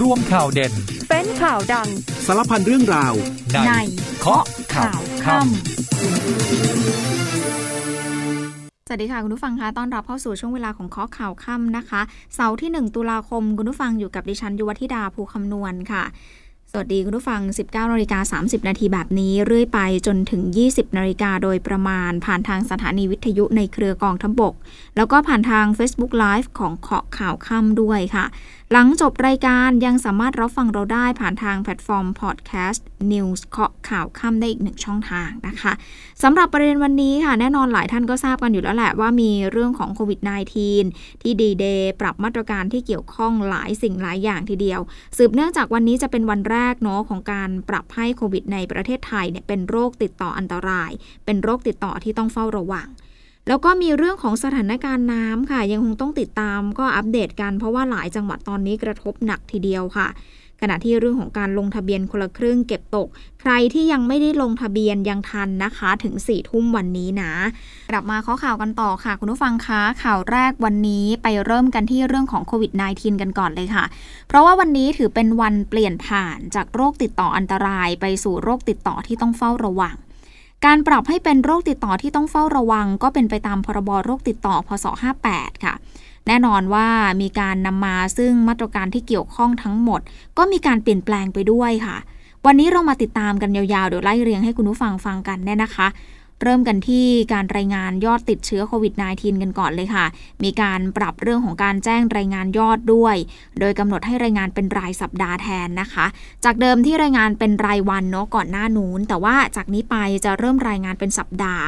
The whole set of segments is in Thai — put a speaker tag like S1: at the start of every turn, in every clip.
S1: ร่วมข่าวเด่น
S2: เป็นข่าวดัง
S3: สารพันเรื่องราว
S1: ใน
S2: ใน
S1: เคาะข่าวค่ำ
S4: สวัสดีค่ะ คุณผู้ฟังคะต้อนรับเข้าสู่ช่วงเวลาของเคาะข่าวค่ำนะคะ เสาร์ที่ 1 ตุลาคม คุณผู้ฟังอยู่กับดิฉันยุวธิดาภูคำนวณค่ะสวัสดีคุณผู้ฟัง 19นาฬิกา30 นาทีแบบนี้ เรื่อยไปจนถึง 20นาฬิกาโดยประมาณ ผ่านทางสถานีวิทยุในเครือกองทัพบก แล้วก็ผ่านทาง Facebook Live ของเคาะข่าวค่ำด้วยค่ะ หลังจบรายการยังสามารถรับฟังเราได้ผ่านทางแพลตฟอร์มพอดแคสต์ News เคาะข่าวค่ำได้อีกหนึ่งช่องทางนะคะสำหรับประเด็นวันนี้ค่ะ แน่นอนหลายท่านก็ทราบกันอยู่แล้วแหละว่ามีเรื่องของโควิด -19 ที่ดีเดย์ปรับมาตรการที่เกี่ยวข้องหลายสิ่งหลายอย่างทีเดียว สืบเนื่องจากวันนี้จะเป็นวันแรกเนาะของการปรับให้โควิดในประเทศไทยเนี่ยเป็นโรคติดต่ออันตราย เป็นโรคติดต่อที่ต้องเฝ้าระวัง แล้วก็มีเรื่องของสถานการณ์น้ำค่ะ ยังคงต้องติดตามก็อัปเดตกันเพราะว่าหลายจังหวัดตอนนี้กระทบหนักทีเดียวค่ะ ขณะที่เรื่องของการลงทะเบียนคนละครึ่งเก็บตก ใครที่ยังไม่ได้ลงทะเบียนยังทันนะคะถึง4ี่ทุ่มวันนี้นะ กลับมาข้อข่าวกันต่อค่ะ คุณผู้ฟังคะข่าวแรกวันนี้ไปเริ่มกันที่เรื่องของโควิด -19 กันก่อนเลยค่ะ เพราะว่าวันนี้ถือเป็นวันเปลี่ยนผ่านจากโรคติดต่ออันตรายไปสู่โรคติดต่อที่ต้องเฝ้าระวัง การปรับให้เป็นโรคติดต่อที่ต้องเฝ้าระวัง ก็เป็นไปตามพรบโรคติดต่อพศ 58 ค่ะ แน่นอนว่ามีการนำมาซึ่งมาตรการที่เกี่ยวข้องทั้งหมด ก็มีการเปลี่ยนแปลงไปด้วยค่ะ วันนี้เรามาติดตามกันยาวๆ เดี๋ยวไล่เรียงให้คุณผู้ฟังฟังกันเนี่ยนะคะ เริ่มกันที่การรายงานยอดติดเชื้อโควิด -19 กันก่อนเลยค่ะ มีการปรับเรื่องของการแจ้งรายงานยอดด้วย โดยกำหนดให้รายงานเป็นรายสัปดาห์แทนนะคะ จากเดิมที่รายงานเป็นรายวันเนาะก่อนหน้านู้น แต่ว่าจากนี้ไปจะเริ่มรายงานเป็นสัปดาห์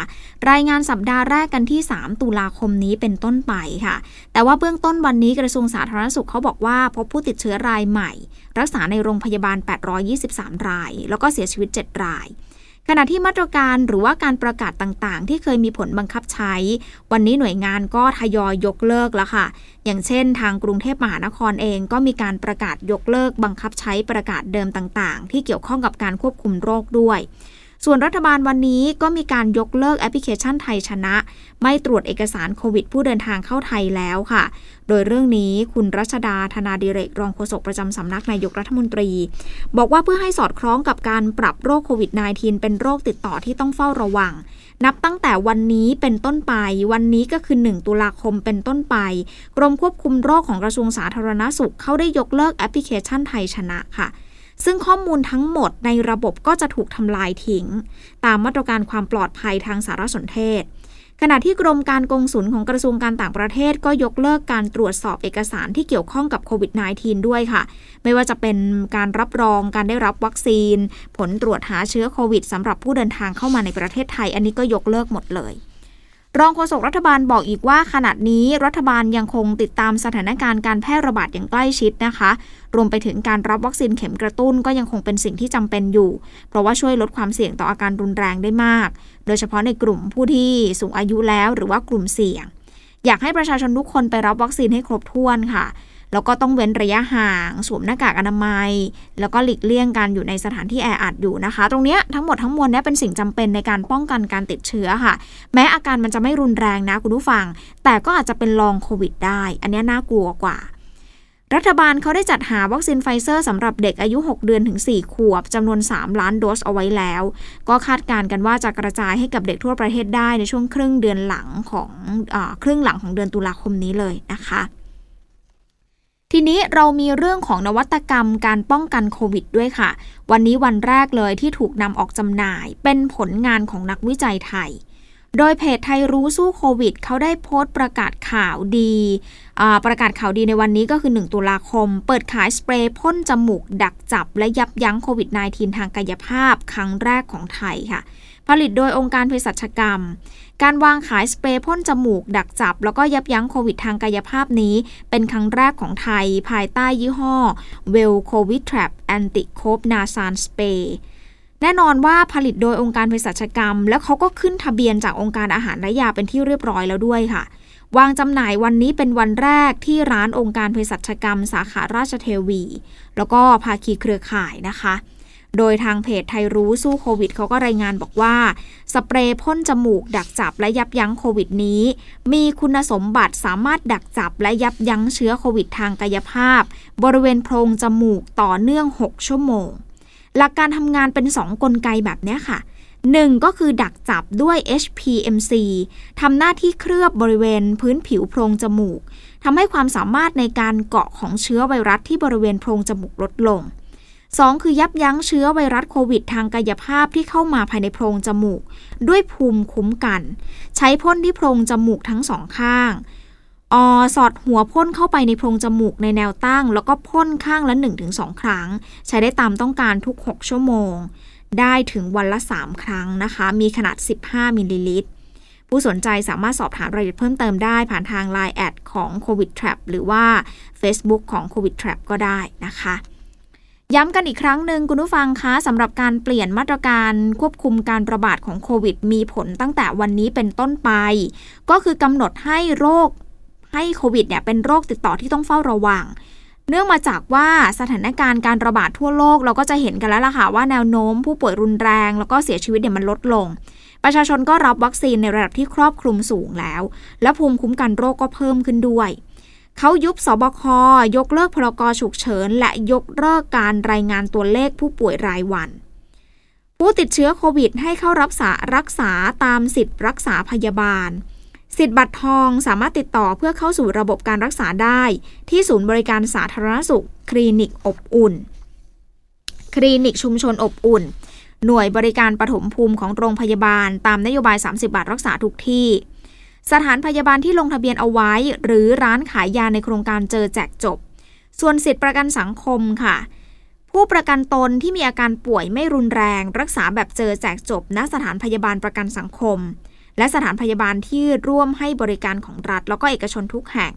S4: รายงานสัปดาห์แรกกันที่ 3 ตุลาคมนี้เป็นต้นไปค่ะ แต่ว่าเบื้องต้นวันนี้กระทรวงสาธารณสุขเขาบอกว่าพบผู้ติดเชื้อรายใหม่ รักษาในโรงพยาบาล 823 ราย แล้วก็เสียชีวิต 7 ราย ขณะที่มาตรการหรือว่าการประกาศต่างๆ ที่เคยมีผลบังคับใช้ วันนี้หน่วยงานก็ทยอยยกเลิกแล้วค่ะ อย่างเช่น ทางกรุงเทพมหานครเองก็มีการประกาศยกเลิกบังคับใช้ประกาศเดิมต่างๆ ที่เกี่ยวข้องกับการควบคุมโรคด้วย ส่วนรัฐบาลวันนี้ก็มีการยกเลิกแอปพลิเคชันไทยชนะ ไม่ตรวจเอกสารโควิด ผู้เดินทางเข้าไทยแล้วค่ะ โดยเรื่องนี้คุณรัชดาธนาดิเรกรองโฆษกประจำสำนักนายกรัฐมนตรี บอกว่าเพื่อให้สอดคล้องกับการปรับโรคโควิด -19 เป็นโรคติดต่อที่ต้องเฝ้าระวัง นับตั้งแต่วันนี้เป็นต้นไป วันนี้ก็คือ 1 ตุลาคมเป็นต้นไป กรมควบคุมโรคของกระทรวงสาธารณสุขเขาได้ยกเลิกแอปพลิเคชันไทยชนะค่ะ ซึ่งข้อมูลทั้งหมดในระบบก็จะถูกทำลายทิ้ง ตามมาตรการความปลอดภัยทางสารสนเทศ ขณะที่กรมการกงสุลของกระทรวงการต่างประเทศก็ยกเลิกการตรวจสอบเอกสารที่เกี่ยวข้องกับโควิด -19 ด้วยค่ะ ไม่ว่าจะเป็นการรับรองการได้รับวัคซีน ผลตรวจหาเชื้อโควิดสำหรับผู้เดินทางเข้ามาในประเทศไทย อันนี้ก็ยกเลิกหมดเลย รองโฆษกรัฐบาลบอกอีกว่าขณะนี้รัฐบาลยังคงติดตามสถานการณ์การแพร่ระบาดอย่างใกล้ชิดนะคะ รวมไปถึงการรับวัคซีนเข็มกระตุ้นก็ยังคงเป็นสิ่งที่จำเป็นอยู่ เพราะว่าช่วยลดความเสี่ยงต่ออาการรุนแรงได้มาก โดยเฉพาะในกลุ่มผู้ที่สูงอายุแล้วหรือว่ากลุ่มเสี่ยง อยากให้ประชาชนทุกคนไปรับวัคซีนให้ครบถ้วนค่ะ แล้วก็ต้องเว้นระยะห่าง สวมหน้ากากอนามัย แล้วก็หลีกเลี่ยงการอยู่ในสถานที่แออัดอยู่นะคะ ตรงนี้ทั้งหมดทั้งมวลเนี้ยเป็นสิ่งจำเป็นในการป้องกันการติดเชื้อค่ะ แม้อาการมันจะไม่รุนแรงนะคุณผู้ฟัง แต่ก็อาจจะเป็นลองโควิดได้ อันนี้น่ากลัวกว่ารัฐบาลเขาได้จัดหาวัคซีนไฟเซอร์สำหรับเด็กอายุ 6 เดือนถึง 4 ขวบจำนวน 3 ล้านโดสเอาไว้แล้ว ก็คาดการณ์กันว่าจะกระจายให้กับเด็กทั่วประเทศได้ในช่วงครึ่งเดือนหลังของอครึ่งหลังของเดือนตุลาคมนี้เลยนะคะ ทีนี้เรามีเรื่องของนวัตกรรมการป้องกันโควิดด้วยค่ะ วันนี้วันแรกเลยที่ถูกนำออกจำหน่าย เป็นผลงานของนักวิจัยไทย โดยเพจไทยรู้สู้โควิด เขาได้โพสต์ประกาศข่าวดี ประกาศข่าวดีในวันนี้ก็คือ 1 ตุลาคม เปิดขายสเปรย์พ่นจมูก ดักจับ และยับยั้งโควิด -19 ทางกายภาพครั้งแรกของไทยค่ะ ผลิตโดยองค์การเภสัชกรรม การวางขายสเปรย์พ่นจมูก ดักจับ แล้วก็ยับยั้งโควิดทางกายภาพนี้ เป็นครั้งแรกของไทย ภายใต้ยี่ห้อ Well COVID Trap Anti c o v n a s a n Spray แน่นอนว่าผลิตโดยองค์การเภสัชกรรม แล้วเขาก็ขึ้นทะเบียนจากองค์การอาหารและยาเป็นที่เรียบร้อยแล้วด้วยค่ะ วางจำหน่ายวันนี้เป็นวันแรกที่ร้านองค์การเภสัชกรรม สาขาราชเทวี แล้วก็ภาคีเครือข่ายนะคะ โดยทางเพจไทยรู้สู้โควิดเขาก็รายงานบอกว่า สเปรย์พ่นจมูกดักจับและยับยั้งโควิดนี้ มีคุณสมบัติสามารถดักจับและยับยั้งเชื้อโควิดทางกายภาพ บริเวณโพรงจมูกต่อเนื่อง 6 ชั่วโมง หลักการทำงานเป็น 2 กลไกแบบนี้ค่ะ1ก็คือดักจับด้วย HPMC ทำหน้าที่เคลือบบริเวณพื้นผิวโพรงจมูก ทำให้ความสามารถในการเกาะของเชื้อไวรัสที่บริเวณโพรงจมูกลดลง 2. คือยับยั้งเชื้อไวรัสโควิดทางกายภาพที่เข้ามาภายในโพรงจมูก ด้วยภูมิคุ้มกัน ใช้พ่นที่โพรงจมูกทั้งสองข้างอสอดหัวพ่นเข้าไปในโพรงจมูกในแนวตั้ง แล้วก็พ่นข้างละ 1-2 ครั้ง ใช้ได้ตามต้องการทุก 6 ชั่วโมง ได้ถึงวันละ 3 ครั้งนะคะ มีขนาด 15 มิลลิลิตร ผู้สนใจสามารถสอบถามรายละเอียดเพิ่มเติมได้ผ่านทาง Line แอดของ COVID Trap หรือว่า Facebook ของ COVID Trap ก็ได้นะคะ ย้ำกันอีกครั้งหนึ่งคุณผู้ฟังคะสำหรับการเปลี่ยนมาตรการควบคุมการระบาดของโควิด มีผลตั้งแต่วันนี้เป็นต้นไป ก็คือกำหนดให้โรคให้โควิดเนี่ยเป็นโรคติดต่อที่ต้องเฝ้าระวัง เนื่องมาจากว่าสถานการณ์การระบาดทั่วโลกเราก็จะเห็นกันแล้วล่ะค่ะว่าแนวโน้มผู้ป่วยรุนแรง แล้วก็เสียชีวิตเนี่ยมันลดลง ประชาชนก็รับวัคซีนในระดับที่ครอบคลุมสูงแล้ว และภูมิคุ้มกันโรคก็เพิ่มขึ้นด้วย เขายุบสบค ยกเลิกพรกฉุกเฉิน และยกเลิกการรายงานตัวเลขผู้ป่วยรายวัน ผู้ติดเชื้อโควิดให้เข้ารับษารักษาตามสิทธิ์รักษาพยาบาล สิทธิ์บัตรทองสามารถติดต่อเพื่อเข้าสู่ระบบการรักษาได้ ที่ศูนย์บริการสาธารณสุข คลินิกอบอุ่น คลินิกชุมชนอบอุ่น หน่วยบริการปฐมภูมิของโรงพยาบาล ตามนโยบาย 30 บาทรักษาทุกที่ สถานพยาบาลที่ลงทะเบียนเอาไว้ หรือร้านขายยาในโครงการเจอแจกจบ ส่วนสิทธิประกันสังคมค่ะ ผู้ประกันตนที่มีอาการป่วยไม่รุนแรง รักษาแบบเจอแจกจบณสถานพยาบาลประกันสังคม และสถานพยาบาลที่ร่วมให้บริการของรัฐ แล้วก็เอกชนทุกแห่ง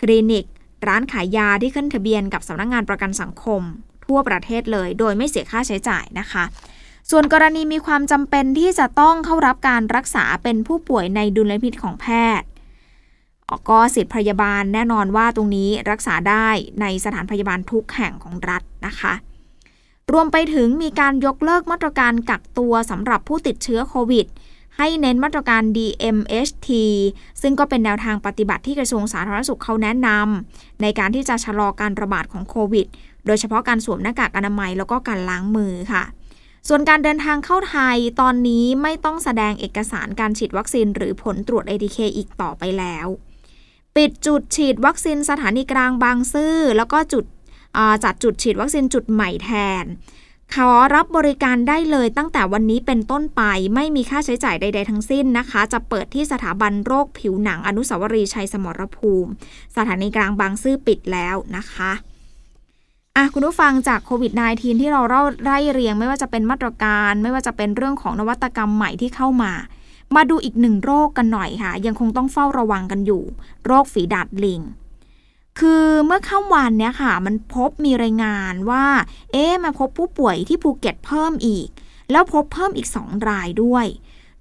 S4: คลินิก ร้านขายยาที่ขึ้นทะเบียนกับสำนักงงานประกันสังคม ทั่วประเทศเลย โดยไม่เสียค่าใช้จ่ายนะคะ ส่วนกรณีมีความจำเป็นที่จะต้องเข้ารับการรักษาเป็นผู้ป่วยในดุลยพินิจของแพทย์ก็สิทธิพยาบาลแน่นอนว่าตรงนี้รักษาได้ในสถานพยาบาลทุกแห่งของรัฐนะคะ รวมไปถึงมีการยกเลิกมาตรการกักตัวสำหรับผู้ติดเชื้อโควิด ให้เน้นมาตรการ DMHT ซึ่งก็เป็นแนวทางปฏิบัติที่กระทรวงสาธารณสุขเขาแนะนำในการที่จะชะลอการระบาดของโควิด โดยเฉพาะการสวมหน้ากากอนามัยแล้วก็การล้างมือค่ะ ส่วนการเดินทางเข้าไทยตอนนี้ไม่ต้องแสดงเอกสารการฉีดวัคซีน หรือผลตรวจ ATK อีกต่อไปแล้ว ปิดจุดฉีดวัคซีนสถานีกลางบางซื่อแล้วก็จุดจัดจุดฉีดวัคซีนจุดใหม่แทน ขอรับบริการได้เลยตั้งแต่วันนี้เป็นต้นไปไม่มีค่าใช้จ่ายใด ๆ ทั้งสิ้นนะคะ จะเปิดที่สถาบันโรคผิวหนังอนุสาวรีย์ชัยสมรภูมิ สถานีกลางบางซื่อปิดแล้วนะคะ อะคุณผู้ฟังจากโควิด -19 ที่เราเล่าไล่เรียง ไม่ว่าจะเป็นมาตรการ ไม่ว่าจะเป็นเรื่องของนวัตกรรมใหม่ที่เข้ามา มาดูอีกหนึ่งโรคกันหน่อยค่ะ ยังคงต้องเฝ้าระวังกันอยู่ โรคฝีดาดลิง คือเมื่อค่ำวันเนี้ยค่ะ มันพบมีรายงานว่า เอ๊ะมาพบผู้ป่วยที่ภูเก็ตเพิ่มอีก แล้วพบเพิ่มอีกสองรายด้วย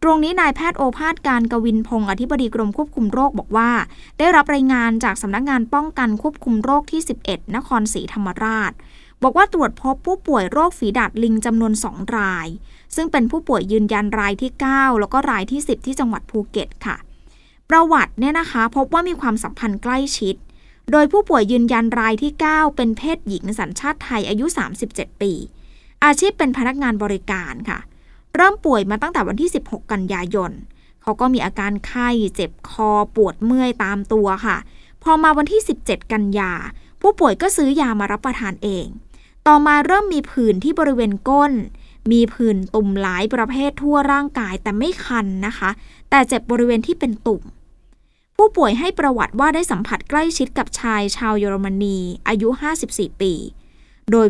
S4: ตรงนี้นายแพทย์โอภาสการกวินพงศ์อธิบดีกรมควบคุมโรคบอกว่า ได้รับรายงานจากสำนักงานป้องกันควบคุมโรคที่ 11 นครศรีธรรมราช บอกว่าตรวจพบผู้ป่วยโรคฝีดาดลิงจำนวน 2 ราย ซึ่งเป็นผู้ป่วยยืนยันรายที่ 9 แล้วก็รายที่ 10 ที่จังหวัดภูเก็ตค่ะ ประวัติเนี่ยนะคะ พบว่ามีความสัมพันธ์ใกล้ชิด โดยผู้ป่วยยืนยันรายที่ 9 เป็นเพศหญิงสัญชาติไทยอายุ 37 ปี อาชีพเป็นพนักงานบริการค่ะ เริ่มป่วยมาตั้งแต่วันที่ 16 กันยายน เขาก็มีอาการไข้เจ็บคอปวดเมื่อยตามตัวค่ะ พอมาวันที่ 17 กันยา ผู้ป่วยก็ซื้อยามารับประทานเอง ต่อมาเริ่มมีผื่นที่บริเวณก้น มีผื่นตุ่มหลายประเภททั่วร่างกายแต่ไม่คันนะคะ แต่เจ็บบริเวณที่เป็นตุ่มผู้ป่วยให้ประวัติว่าได้สัมผัสใกล้ชิดกับชายชาวเยอรมนี อายุ 54 ปี โดย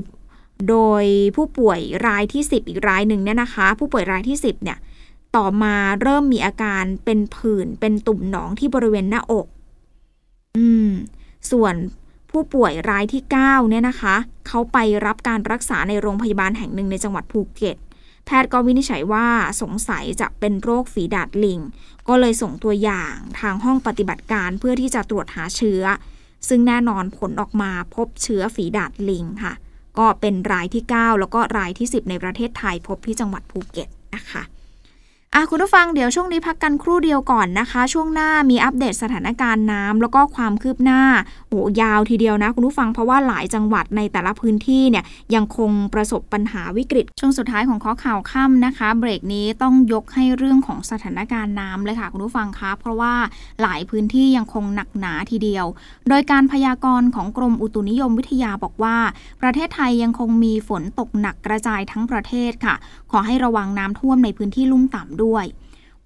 S4: โดยผู้ป่วยรายที่ 10 อีกรายหนึ่งเนี่ยนะคะ ผู้ป่วยรายที่ 10 เนี่ย ต่อมาเริ่มมีอาการเป็นผื่นเป็นตุ่มหนองที่บริเวณหน้าอก อืม ส่วนผู้ป่วยรายที่ 9 เนี่ยนะคะ เขาไปรับการรักษาในโรงพยาบาลแห่งหนึ่งในจังหวัดภูเก็ต แพทย์ก็วินิจฉัยว่าสงสัยจะเป็นโรคฝีดาษลิง ก็เลยส่งตัวอย่างทางห้องปฏิบัติการเพื่อที่จะตรวจหาเชื้อ ซึ่งแน่นอนผลออกมาพบเชื้อฝีดาษลิงค่ะ ก็เป็นรายที่ 9 แล้วก็รายที่ 10 ในประเทศไทยพบที่จังหวัดภูเก็ตนะคะ อะคุณผู้ฟังเดี๋ยวช่วงนี้พักกันครู่เดียวก่อนนะคะ ช่วงหน้ามีอัปเดตสถานการณ์น้ำแล้วก็ความคืบหน้าโอ้ยาวทีเดียวนะ คุณผู้ฟังเพราะว่าหลายจังหวัดในแต่ละพื้นที่เนี่ยยังคงประสบปัญหาวิกฤต ช่วงสุดท้ายของข้อข่าวค่ำนะคะ เบรกนี้ต้องยกให้เรื่องของสถานการณ์น้ำเลยค่ะ คุณผู้ฟังคะเพราะว่าหลายพื้นที่ยังคงหนักหนาทีเดียว โดยการพยากรณ์ของกรมอุตุนิยมวิทยาบอกว่า ประเทศไทยยังคงมีฝนตกหนักกระจายทั้งประเทศค่ะขอให้ระวังน้ำท่วมในพื้นที่ลุ่มต่ำด้วย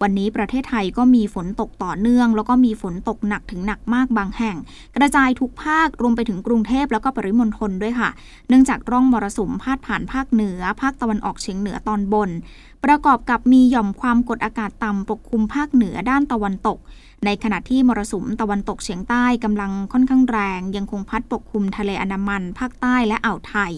S4: วันนี้ประเทศไทยก็มีฝนตกต่อเนื่อง แล้วก็มีฝนตกหนักถึงหนักมากบางแห่ง กระจายทุกภาครวมไปถึงกรุงเทพแล้วก็ปริมณฑลด้วยค่ะ เนื่องจากร่องมรสุมพาดผ่านภาคเหนือ ภาคตะวันออกเฉียงเหนือตอนบน ประกอบกับมีหย่อมความกดอากาศต่ำปกคลุมภาคเหนือด้านตะวันตก ในขณะที่มรสุมตะวันตกเฉียงใต้กำลังค่อนข้างแรง ยังคงพัดปกคลุมทะเลอันดามัน ภาคใต้และอ่าวไทย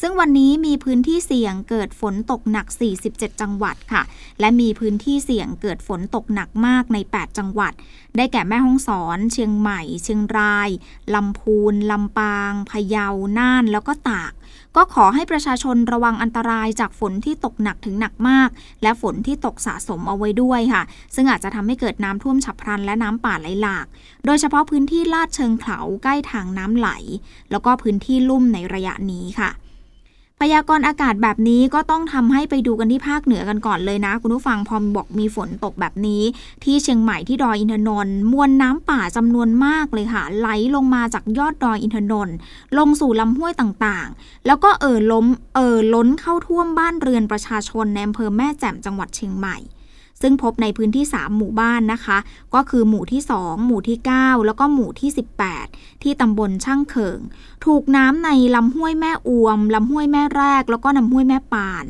S4: ซึ่งวันนี้มีพื้นที่เสี่ยงเกิดฝนตกหนัก 47 จังหวัดค่ะ และมีพื้นที่เสี่ยงเกิดฝนตกหนักมากใน 8 จังหวัด ได้แก่แม่ฮ่องสอน เชียงใหม่ เชียงรายลำพูนลำปาง พะเยา น่าน แล้วก็ตาก ก็ขอให้ประชาชนระวังอันตรายจากฝนที่ตกหนักถึงหนักมาก และฝนที่ตกสะสมเอาไว้ด้วยค่ะ ซึ่งอาจจะทำให้เกิดน้ำท่วมฉับพลันและน้ำป่าไหลหลาก โดยเฉพาะพื้นที่ลาดเชิงเขาใกล้ทางน้ำไหล แล้วก็พื้นที่ลุ่มในระยะนี้ค่ะ พยากรณ์อากาศแบบนี้ก็ต้องทำให้ไปดูกันที่ภาคเหนือกันก่อนเลยนะ คุณผู้ฟังพอบอกมีฝนตกแบบนี้ ที่เชียงใหม่ที่ดอยอินทนนท์มวลน้ำป่าจำนวนมากเลยค่ะ ไหลลงมาจากยอดดอยอินทนนท์ลงสู่ลำห้วยต่างๆ แล้วก็เอ่อล้มเอ่อล้นเข้าท่วมบ้านเรือนประชาชนในอำเภอแม่แจ่มจังหวัดเชียงใหม่ ซึ่งพบในพื้นที่ 3 หมู่บ้านนะคะ ก็คือหมู่ที่ 2 หมู่ที่ 9 แล้วก็หมู่ที่ 18 ที่ตำบลช่างเขิง ถูกน้ำในลำห้วยแม่อวมลำห้วยแม่แรก แล้วก็ลำห้วยแม่ปาน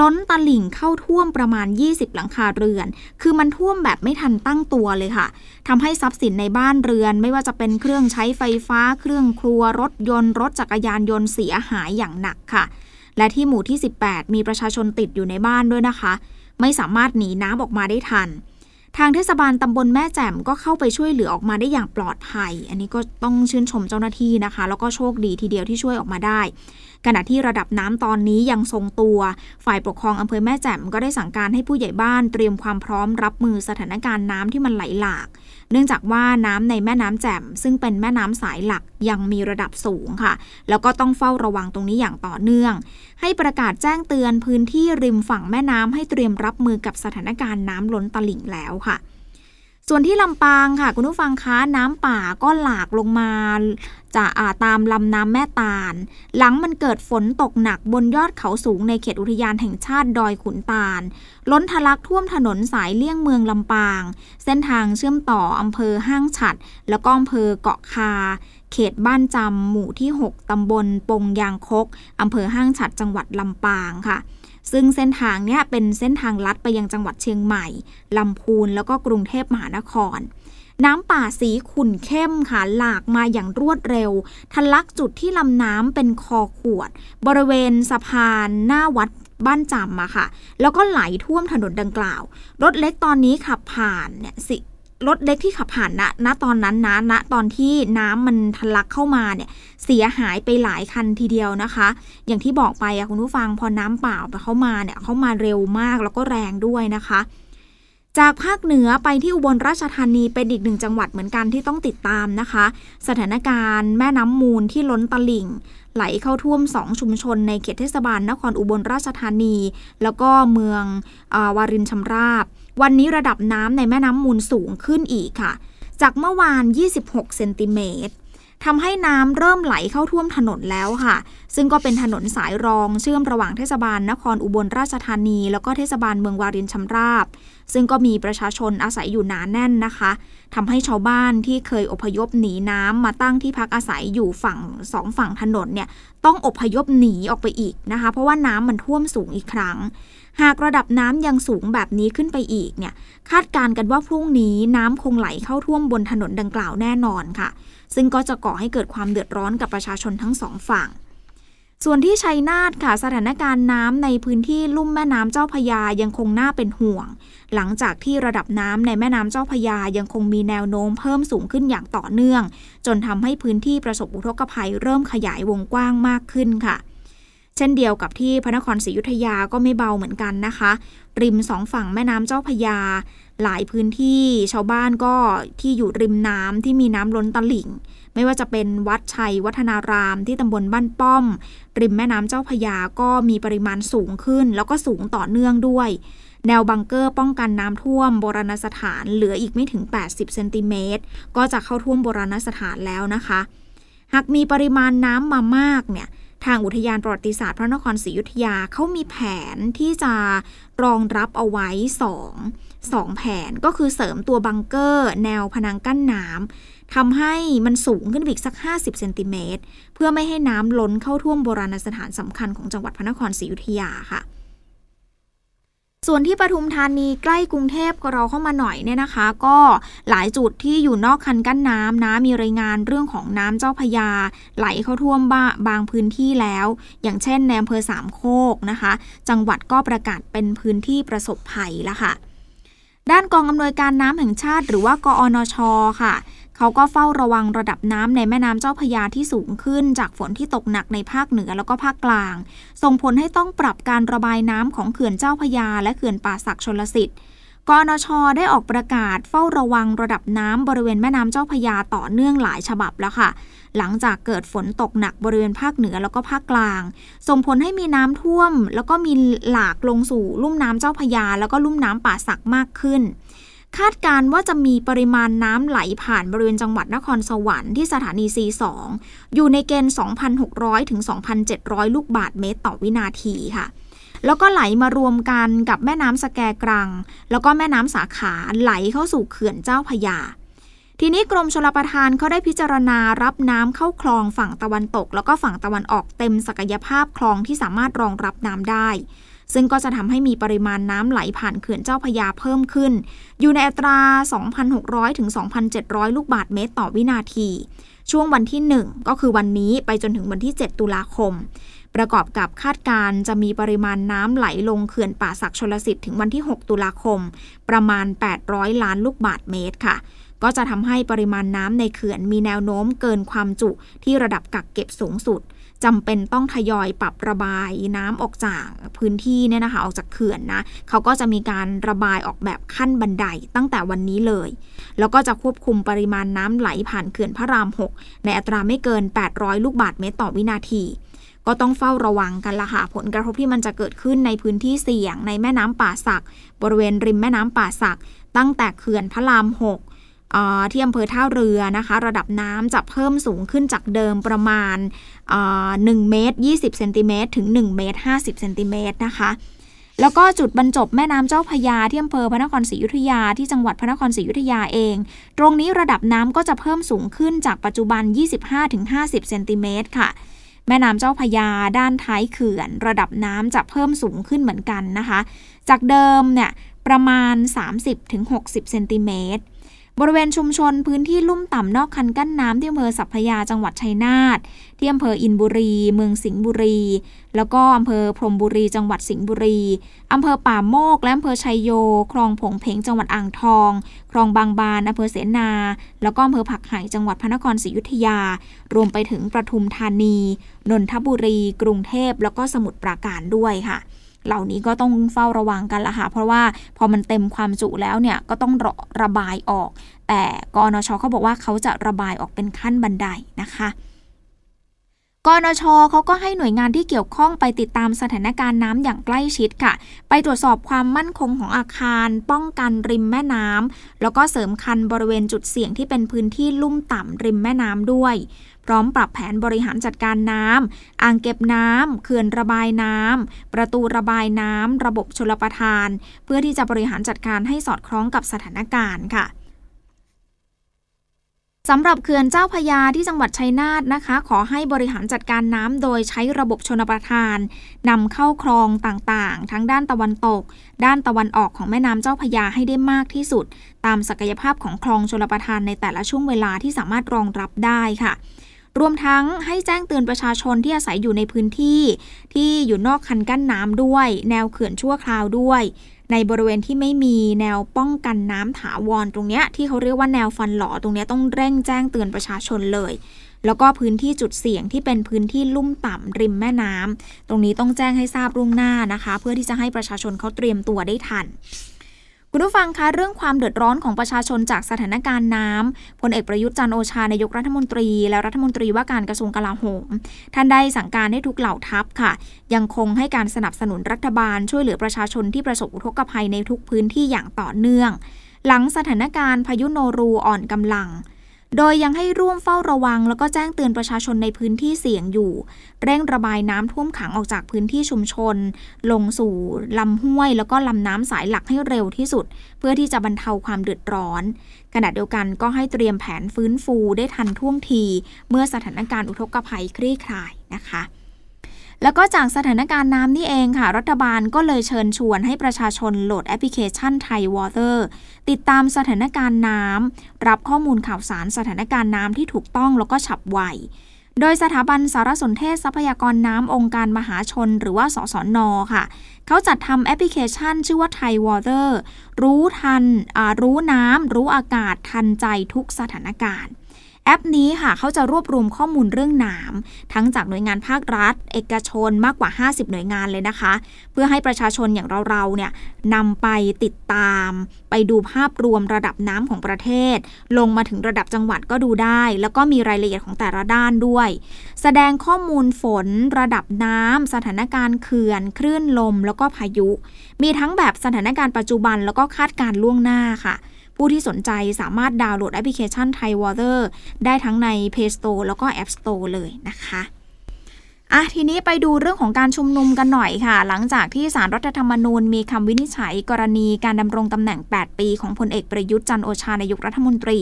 S4: ล้นตลิ่งเข้าท่วมประมาณ 20 หลังคาเรือน คือมันท่วมแบบไม่ทันตั้งตัวเลยค่ะทำให้ทรัพย์สินในบ้านเรือน ไม่ว่าจะเป็นเครื่องใช้ไฟฟ้า เครื่องครัว รถยนต์ รถจักรยานยนต์เสียหายอย่างหนักค่ะ และที่หมู่ที่ 18 มีประชาชนติดอยู่ในบ้านด้วยนะคะ ไม่สามารถหนีน้ำออกมาได้ทัน ทางเทศบาลตำบลแม่แจ่มก็เข้าไปช่วยเหลือออกมาได้อย่างปลอดภัย อันนี้ก็ต้องชื่นชมเจ้าหน้าที่นะคะ แล้วก็โชคดีทีเดียวที่ช่วยออกมาได้ ขณะที่ระดับน้ำตอนนี้ยังทรงตัว ฝ่ายปกครองอำเภอแม่แจ่มก็ได้สั่งการให้ผู้ใหญ่บ้านเตรียมความพร้อมรับมือสถานการณ์น้ำที่มันไหลหลาก เนื่องจากว่าน้ำในแม่น้ำแจ่ม ซึ่งเป็นแม่น้ำสายหลักยังมีระดับสูงค่ะ แล้วก็ต้องเฝ้าระวังตรงนี้อย่างต่อเนื่อง ให้ประกาศแจ้งเตือนพื้นที่ริมฝั่งแม่น้ำให้เตรียมรับมือกับสถานการณ์น้ำล้นตลิ่งแล้วค่ะ ส่วนที่ลำปางค่ะ คุณผู้ฟังคะน้ำป่าก็หลากลงมาจะาตามลำน้ำแม่ตาล หลังมันเกิดฝนตกหนักบนยอดเขาสูงในเขตอุทยานแห่งชาติดอยขุนตาล ล้นทะลักท่วมถนนสายเลี่ยงเมืองลำปาง เส้นทางเชื่อมต่ออำเภอห้างฉัด แล้วก็อำเภอเกาะคา เขตบ้านจำหมู่ที่ 6 ตำบลปงยางคกอำเภอห้างฉัดจังหวัดลำปางค่ะ ซึ่งเส้นทางเนี้ยเป็นเส้นทางลัดไปยังจังหวัดเชียงใหม่ลำพูนแล้วก็กรุงเทพมหานคร น้ำป่าสีขุ่นเข้มค่ะหลากมาอย่างรวดเร็ว ทะลักจุดที่ลำน้ำเป็นคอขวด บริเวณสะพานหน้าวัดบ้านจำอะค่ะ แล้วก็ไหลท่วมถนนดังกล่าว รถเล็กตอนนี้ขับผ่านเนี่ยสิ รถเล็กที่ขับผ่านณณตอนนั้นนะณตอนที่น้ำมันทะลักเข้ามาเนี่ยเสียหายไปหลายคันทีเดียวนะคะ อย่างที่บอกไปอะคุณผู้ฟังพอน้ำเปล่าไปเข้ามาเนี่ยเข้ามาเร็วมากแล้วก็แรงด้วยนะคะ จากภาคเหนือไปที่อุบลราชธานีเป็นอีกหนึ่งจังหวัดเหมือนกันที่ต้องติดตามนะคะ สถานการณ์แม่น้ำมูลที่ล้นตลิ่งไหลเข้าท่วม 2 ชุมชนในเขตเทศบาลนครอุบลราชธานี แล้วก็เมืองอาวารินชำราบ วันนี้ระดับน้ำในแม่น้ำมูลสูงขึ้นอีกค่ะ จากเมื่อวาน 26 เซนติเมตรทำให้น้ำเริ่มไหลเข้าท่วมถนนแล้วค่ะ ซึ่งก็เป็นถนนสายรองเชื่อมระหว่างเทศบาลนครอุบลราชธานี แล้วก็เทศบาลเมืองวารินชำราบ ซึ่งก็มีประชาชนอาศัยอยู่หนาแน่นนะคะทำให้ชาวบ้านที่เคยอพยพหนีน้ำมาตั้งที่พักอาศัยอยู่ฝั่งสองฝั่งถนนเนี่ยต้องอพยพหนีออกไปอีกนะคะ เพราะว่าน้ำมันท่วมสูงอีกครั้ง หากระดับน้ำยังสูงแบบนี้ขึ้นไปอีกเนี่ยคาดการณ์กันว่าพรุ่งนี้น้ำคงไหลเข้าท่วมบนถนนดังกล่าวแน่นอนค่ะ ซึ่งก็จะก่อให้เกิดความเดือดร้อนกับประชาชนทั้งสองฝั่งส่วนที่ชัยนาทค่ะสถานการณ์น้ำในพื้นที่ลุ่มแม่น้ำเจ้าพยายังคงน่าเป็นห่วง หลังจากที่ระดับน้ำในแม่น้ำเจ้าพยายังคงมีแนวโน้มเพิ่มสูงขึ้นอย่างต่อเนื่อง จนทำให้พื้นที่ประสบอุทกภัยเริ่มขยายวงกว้างมากขึ้นค่ะ เช่นเดียวกับที่พระนครศรีอยุธยาก็ไม่เบาเหมือนกันนะคะ ริมสองฝั่งแม่น้ำเจ้าพยา หลายพื้นที่ชาวบ้านก็ที่อยู่ริมน้ำที่มีน้ำล้นตลิ่ง ไม่ว่าจะเป็นวัดชัยวัฒนารามที่ตำบลบ้านป้อม ริมแม่น้ำเจ้าพยาก็มีปริมาณสูงขึ้น แล้วก็สูงต่อเนื่องด้วย แนวบังเกอร์ป้องกันน้ำท่วมโบราณสถานเหลืออีกไม่ถึง 80เซนติเมตรก็จะเข้าท่วมโบราณสถานแล้วนะคะ หากมีปริมาณน้ำมามากเนี่ย ทางอุทยานประวัติศาสตร์พระนครศรีอยุธยาเขามีแผนที่จะรองรับเอาไว้2 2แผนก็คือเสริมตัวบังเกอร์ แนวพนังกั้นน้ำทำให้มันสูงขึ้นอีกสัก 50เซนติเมตรเพื่อไม่ให้น้ำล้นเข้าท่วมโบราณสถานสำคัญของจังหวัดพระนครศรีอยุธยาค่ะ ส่วนที่ปทุมธานีใกล้กรุงเทพก็เราเข้ามาหน่อยเนี่ยนะคะ ก็หลายจุดที่อยู่นอกคันกั้นน้ำนะมีรายงานเรื่องของน้ำเจ้าพยา ไหลเข้าท่วมบ้าบางพื้นที่แล้ว อย่างเช่นในอำเภอสามโคกนะคะ จังหวัดก็ประกาศเป็นพื้นที่ประสบภัยแล้วค่ะ ด้านกองอำนวยการน้ำแห่งชาติ หรือว่ากอนชค่ะ เขาก็เฝ้าระวังระดับน้ำในแม่น้ำเจ้าพยาที่สูงขึ้น จากฝนที่ตกหนักในภาคเหนือแล้วก็ภาคกลาง ส่งผลให้ต้องปรับการระบายน้ำของเขื่อนเจ้าพยา และเขื่อนป่าสักชลสิทธิ์กอนชได้ออกประกาศเฝ้าระวังระดับน้ำบริเวณแม่น้ำเจ้าพยาต่อเนื่องหลายฉบับแล้วค่ะ หลังจากเกิดฝนตกหนักบริเวณภาคเหนือแล้วก็ภาคกลาง ส่งผลให้มีน้ำท่วม แล้วก็มีหลากลงสู่ลุ่มน้ำเจ้าพยา แล้วก็ลุ่มน้ำป่าสักมากขึ้น คาดการว่าจะมีปริมาณน้ำไหลผ่านบริเวณจังหวัดนครสวรรค์ที่สถานี C2 อยู่ในเกณฑ์ 2,600 ถึง 2,700 ลูกบาทเมตรต่อวินาทีค่ะ แล้วก็ไหลมารวมกันกับแม่น้ำสแกกรัง แล้วก็แม่น้ำสาขาไหลเข้าสู่เขื่อนเจ้าพยา ทีนี้กรมชลประทานเขาได้พิจารณารับน้ำเข้าคลองฝั่งตะวันตก แล้วก็ฝั่งตะวันออกเต็มศักยภาพคลองที่สามารถรองรับน้ำได้ ซึ่งก็จะทำให้มีปริมาณน้ำไหลผ่านเขื่อนเจ้าพยาเพิ่มขึ้น อยู่ในอัตรา 2,600 ถึง 2,700 ลูกบาทเมตรต่อวินาที ช่วงวันที่ 1 ก็คือวันนี้ไปจนถึงวันที่ 7 ตุลาคม ประกอบกับคาดการณ์จะมีปริมาณน้ำไหลลงเขื่อนป่าศักชลสิทธิ์ถึงวันที่ 6 ตุลาคม ประมาณ 800 ล้านลูกบาทเมตรค่ะก็จะทำให้ปริมาณน้ำในเขื่อนมีแนวโน้มเกินความจุที่ระดับกักเก็บสูงสุด จำเป็นต้องทยอยปรับระบายน้ำออกจากพื้นที่เนี่ยนะคะ ออกจากเขื่อนนะเขาก็จะมีการระบายออกแบบขั้นบันไดตั้งแต่วันนี้เลย แล้วก็จะควบคุมปริมาณน้ำไหลผ่านเขื่อนพระราม 6 ในอัตราไม่เกิน 800 ลูกบาทเมตรต่อวินาทีก็ต้องเฝ้าระวังกันละค่ะผลกระทบที่มันจะเกิดขึ้นในพื้นที่เสี่ยงในแม่น้ำป่าสัก บริเวณริมแม่น้ำป่าสัก ตั้งแต่เขื่อนพระราม 6 ที่อำเภอท่าเรือนะคะ ระดับน้ำจะเพิ่มสูงขึ้นจากเดิมประมาณ1เมตร20เซนติเมตรถึง1เมตร50เซนติเมตรนะคะแล้วก็จุดบรรจบแม่น้ำเจ้าพยาที่อำเภอพระนครศรีอยุธยาที่จังหวัดพระนครศรีอยุธยาเอง ตรงนี้ระดับน้ำก็จะเพิ่มสูงขึ้นจากปัจจุบัน 25-50เซนติเมตรค่ะ แม่น้ำเจ้าพยาด้านท้ายเขื่อน ระดับน้ำจะเพิ่มสูงขึ้นเหมือนกันนะคะ จากเดิมเนี่ยประมาณ 30-60เซนติเมตร บริเวณชุมชนพื้นที่ลุ่มต่ำนอกคันกั้นน้ำที่อำเภอสัพพยาจังหวัดชัยนาทที่อำเภออินบุรี เมืองสิงห์บุรี แล้วก็อำเภอพรมบุรี จังหวัดสิงห์บุรีอำเภอป่าโมกและอำเภอชัยโย คลองผงเพงจังหวัดอ่างทอง คลองบางบานอำเภอเสนา แล้วก็อำเภอผักไห่จังหวัดพระนครศรีอยุธยา รวมไปถึงประทุมธานี นนทบุรี กรุงเทพแล้วก็สมุทรปราการด้วยค่ะ เหล่านี้ก็ต้องเฝ้าระวังกันละค่ะ เพราะว่าพอมันเต็มความจุแล้วเนี่ยก็ต้องระระบายออก แต่กอนชเขาบอกว่าเขาจะระบายออกเป็นขั้นบันไดนะคะกนชเขาก็ให้หน่วยงานที่เกี่ยวข้องไปติดตามสถานการณ์น้ำอย่างใกล้ชิดค่ะ ไปตรวจสอบความมั่นคงของอาคาร ป้องกันริมแม่น้ำแล้วก็เสริมคันบริเวณจุดเสี่ยงที่เป็นพื้นที่ลุ่มต่ำริมแม่น้ำด้วย พร้อมปรับแผนบริหารจัดการน้ำอ่างเก็บน้ำเขื่อนระบายน้ำประตูระบายน้ำระบบชลประทาน เพื่อที่จะบริหารจัดการให้สอดคล้องกับสถานการณ์ค่ะสำหรับเขื่อนเจ้าพยาที่จังหวัดชัยนาทนะคะ ขอให้บริหารจัดการน้ำโดยใช้ระบบชนประทานนำเข้าคลองต่างๆ ทั้งด้านตะวันตก ด้านตะวันออกของแม่น้ำเจ้าพยาให้ได้มากที่สุด ตามศักยภาพของคลองชลประทานในแต่ละช่วงเวลาที่สามารถรองรับได้ค่ะ รวมทั้งให้แจ้งเตือนประชาชนที่อาศัยอยู่ในพื้นที่ ที่อยู่นอกคันกั้นน้ำด้วย แนวเขื่อนชั่วคราวด้วย ในบริเวณที่ไม่มีแนวป้องกันน้ำถาวรตรงนี้ที่เขาเรียกว่าแนวฟันหลอตรงนี้ต้องเร่งแจ้งเตือนประชาชนเลย แล้วก็พื้นที่จุดเสี่ยงที่เป็นพื้นที่ลุ่มต่ำริมแม่น้ำตรงนี้ต้องแจ้งให้ทราบล่วงหน้านะคะ เพื่อที่จะให้ประชาชนเขาเตรียมตัวได้ทัน คุณผู้ฟังคะเรื่องความเดือดร้อนของประชาชนจากสถานการณ์น้ำพลเอกประยุทธ์จันโอชานายกรัฐมนตรี และรัฐมนตรีว่าการกระทรวงกลาโหม ท่านได้สั่งการให้ทุกเหล่าทัพค่ะ ยังคงให้การสนับสนุนรัฐบาล ช่วยเหลือประชาชนที่ประสบอุทกภัยในทุกพื้นที่อย่างต่อเนื่อง หลังสถานการณ์พายุโนรูอ่อนกำลัง โดยยังให้ร่วมเฝ้าระวัง แล้วก็แจ้งเตือนประชาชนในพื้นที่เสี่ยงอยู่ เร่งระบายน้ำท่วมขังออกจากพื้นที่ชุมชน ลงสู่ลำห้วย แล้วก็ลำน้ำสายหลักให้เร็วที่สุด เพื่อที่จะบรรเทาความเดือดร้อนขณะเดียวกันก็ให้เตรียมแผนฟื้นฟูได้ทันท่วงที เมื่อสถานการณ์อุทกภัยคลี่คลายนะคะ แล้วก็จากสถานการณ์น้ำนี่เองค่ะ รัฐบาลก็เลยเชิญชวนให้ประชาชนโหลดแอปพลิเคชัน ThaiWaterติดตามสถานการณ์น้ำรับข้อมูลข่าวสารสถานการณ์น้ำที่ถูกต้องแล้วก็ฉับไวโดยสถาบันสารสนเทศทรัพยากรน้ำองค์การมหาชน หรือว่าสสนค่ะ เขาจัดทำแอปพลิเคชันชื่อว่าไทยวอเตอร์รู้ทันรู้น้ำรู้อากาศทันใจทุกสถานการณ์ แอปนี้ค่ะเขาจะรวบรวมข้อมูลเรื่องน้ำทั้งจากหน่วยงานภาครัฐ เอกชนมากกว่า 50 หน่วยงานเลยนะคะ เพื่อให้ประชาชนอย่างเราๆเนี่ยนำไปติดตาม ไปดูภาพรวมระดับน้ำของประเทศ ลงมาถึงระดับจังหวัดก็ดูได้ แล้วก็มีรายละเอียดของแต่ละด้านด้วย แสดงข้อมูลฝน ระดับน้ำสถานการณ์เขื่อน คลื่นลม แล้วก็พายุ มีทั้งแบบสถานการณ์ปัจจุบันแล้วก็คาดการล่วงหน้าค่ะ ผู้ที่สนใจสามารถดาวน์โหลดแอปพลิเคชัน Thai Water ได้ทั้งใน Play Store แล้วก็ App Store เลยนะคะอะทีนี้ไปดูเรื่องของการชุมนุมกันหน่อยค่ะ หลังจากที่สารรัฐธรรมนูญมีคำวินิจฉัยกรณีการดำรงตำแหน่ง 8 ปีของพลเอกประยุทธ์จันโอชานายกรัฐมนตรี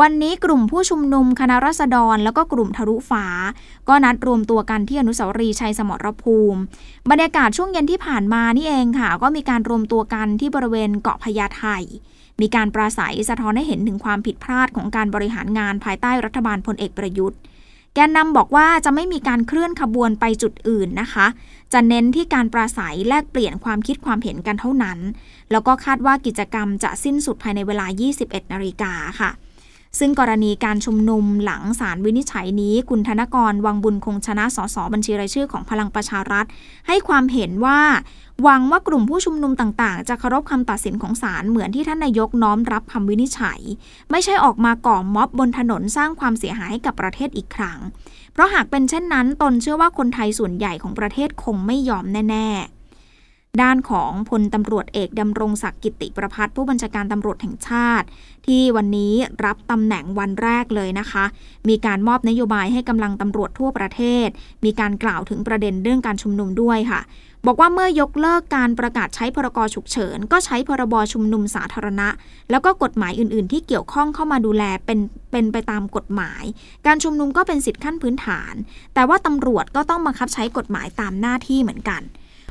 S4: วันนี้กลุ่มผู้ชุมนุมคณะรัษฎร แล้วก็กลุ่มทะลุฟ้า ก็นัดรวมตัวกันที่อนุสาวรีย์ชัยสมรภูมิ บรรยากาศช่วงเย็นที่ผ่านมานี่เองค่ะ ก็มีการรวมตัวกันที่บริเวณเกาะพญาไท มีการปราศัยสะท้อนให้เห็นถึงความผิดพลาดของการบริหารงานภายใต้รัฐบาลพลเอกประยุทธ์ แกนนำบอกว่าจะไม่มีการเคลื่อนขบวนไปจุดอื่นนะคะ จะเน้นที่การปราศัยแลกเปลี่ยนความคิดความเห็นกันเท่านั้น แล้วก็คาดว่ากิจกรรมจะสิ้นสุดภายในเวลา 21 นาฬิกาค่ะ ซึ่งกรณีการชุมนุมหลังศาลวินิจฉัยนี้ คุณธนกรวังบุญคงชนะสสบัญชีรายชื่อของพลังประชารัฐ ให้ความเห็นว่า หวังว่ากลุ่มผู้ชุมนุมต่างๆ จะเคารพคำตัดสินของศาลเหมือนที่ท่านนายกน้อมรับคำวินิจฉัย ไม่ใช่ออกมาก่อม็อบบนถนนสร้างความเสียหายให้กับประเทศอีกครั้ง เพราะหากเป็นเช่นนั้น ตนเชื่อว่าคนไทยส่วนใหญ่ของประเทศคงไม่ยอมแน่ ๆ ด้านของพลตำรวจเอกดำรงศักดิ์กิติประพัฒผู้บัญชาการตำรวจแห่งชาติ ที่วันนี้รับตำแหน่งวันแรกเลยนะคะ มีการมอบนโยบายให้กำลังตำรวจทั่วประเทศ มีการกล่าวถึงประเด็นเรื่องการชุมนุมด้วยค่ะ บอกว่าเมื่อยกเลิกการประกาศใช้พรกฉุกเฉิน ก็ใช้พรบชุมนุมสาธารณะ แล้วก็กฎหมายอื่น ๆ ที่เกี่ยวข้องเข้ามาดูแลเป็นเป็นไปตามกฎหมาย การชุมนุมก็เป็นสิทธิขั้นพื้นฐาน แต่ว่าตำรวจก็ต้องบังคับใช้กฎหมายตามหน้าที่เหมือนกัน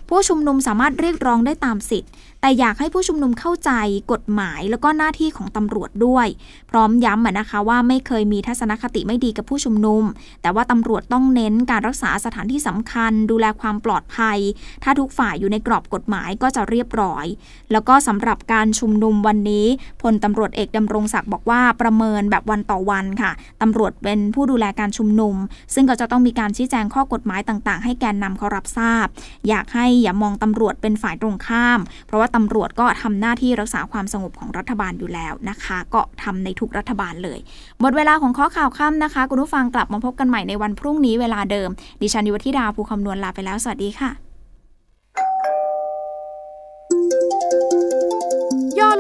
S4: ผู้ชุมนุมสามารถเรียกร้องได้ตามสิทธิ์ แต่อยากให้ผู้ชุมนุมเข้าใจกฎหมายแล้วก็หน้าที่ของตำรวจด้วย พร้อมย้ำนะคะว่าไม่เคยมีทัศนคติไม่ดีกับผู้ชุมนุม แต่ว่าตำรวจต้องเน้นการรักษาสถานที่สำคัญ ดูแลความปลอดภัย ถ้าทุกฝ่ายอยู่ในกรอบกฎหมายก็จะเรียบร้อย แล้วก็สำหรับการชุมนุมวันนี้พลตำรวจเอกดำรงศักดิ์บอกว่าประเมินแบบวันต่อวันค่ะตำรวจเป็นผู้ดูแลการชุมนุม ซึ่งก็จะต้องมีการชี้แจงข้อกฎหมายต่าง ๆ ให้แกนนำเขารับทราบ อยากให้อย่ามองตำรวจเป็นฝ่ายตรงข้าม เพราะว่าตำรวจก็ทำหน้าที่รักษาความสงบของรัฐบาลอยู่แล้วนะคะ ก็ทำในทุกรัฐบาลเลย หมดเวลาของข้อข่าวค่ำนะคะ คุณผู้ฟังกลับมาพบกันใหม่ในวันพรุ่งนี้เวลาเดิม ดิฉันยุวธิดาภูคำนวณลาไปแล้ว สวัสดีค่ะ